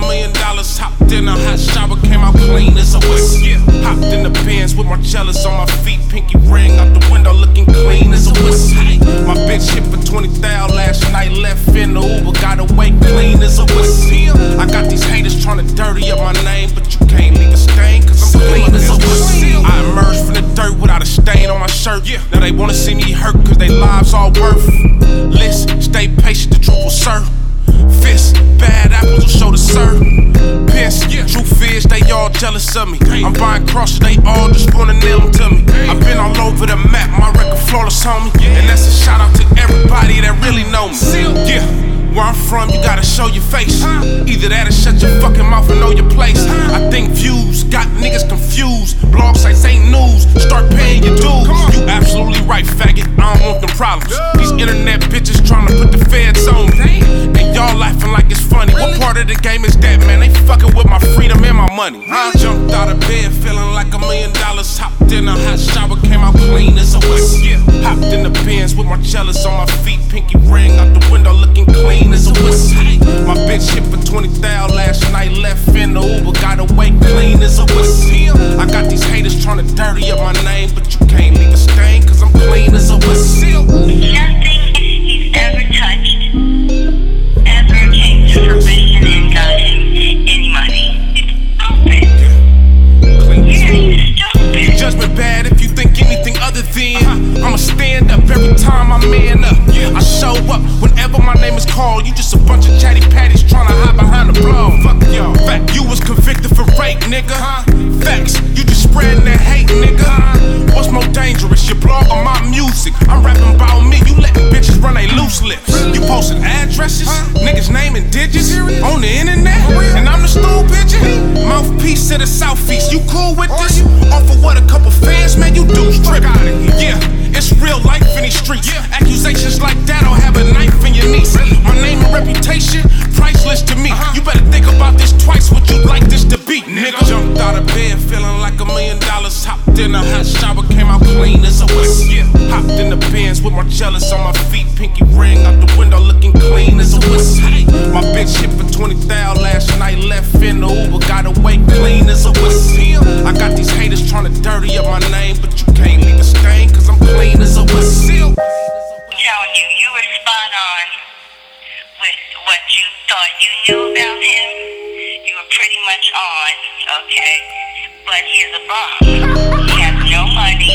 dollars. Hopped in a hot shower, came out clean as a whistle. Hopped in the Benz with my jealous on my feet, pinky ring out the window, looking clean as a whistle. My bitch hit for 20,000 last night, left in the Uber, got away clean as a whistle. I got these haters trying to dirty up my name, but you can't leave a stain, cause I'm clean as a whistle. I emerged from the dirt without a stain on my shirt. Now they wanna see me hurt, cause they lives all worthless. Stay patient, the truth will serve. Truth is, they all jealous of me. I'm buying crosses, they all just wanna nail them to me. I've been all over the map, my record flawless, homie. And that's a shout out to everybody that really know me. Yeah. Where I'm from, you gotta show your face. Either that or shut your fucking mouth and know your place. I think views got niggas confused. Blog sites ain't news. Start paying your dues. You absolutely right, faggot. I don't want them problems. These internet bitches trying to put the feds on me. And y'all laughing like it's funny. What part of the game is money. I jumped out of bed feeling like a million dollars. Hopped in a hot shower, came out clean as a whistle. Hopped in the Benz with my jealous on my feet. Pinky ring out the window, looking clean as a whistle. My bitch hit for 20,000 last night, left in name is called. You just a bunch of chatty patties trying to hide behind the blog. Fuck y'all. Fact, you was convicted for rape, nigga. Facts, you just spreading that hate, nigga. What's more dangerous, your blog or my music? I'm rapping about me, you letting bitches run they loose lips. You posting addresses, niggas naming digits on the internet, and I'm the stool pigeon. Mouthpiece to the southeast, you cool with this? Off of what a couple fans, man, you dudes tripping. Yeah, it's real life in these streets. Jealous on my feet. Pinky ring out the window, looking clean as a whistle. My bitch hit for 20,000 last night, left in the Uber, got away clean as a whistle. I got these haters trying to dirty up my name, but you can't leave a stain, cause I'm clean as a whistle. Telling you, you were spot on with what you thought you knew about him. You were pretty much on, okay? But he is a bum. He has no money,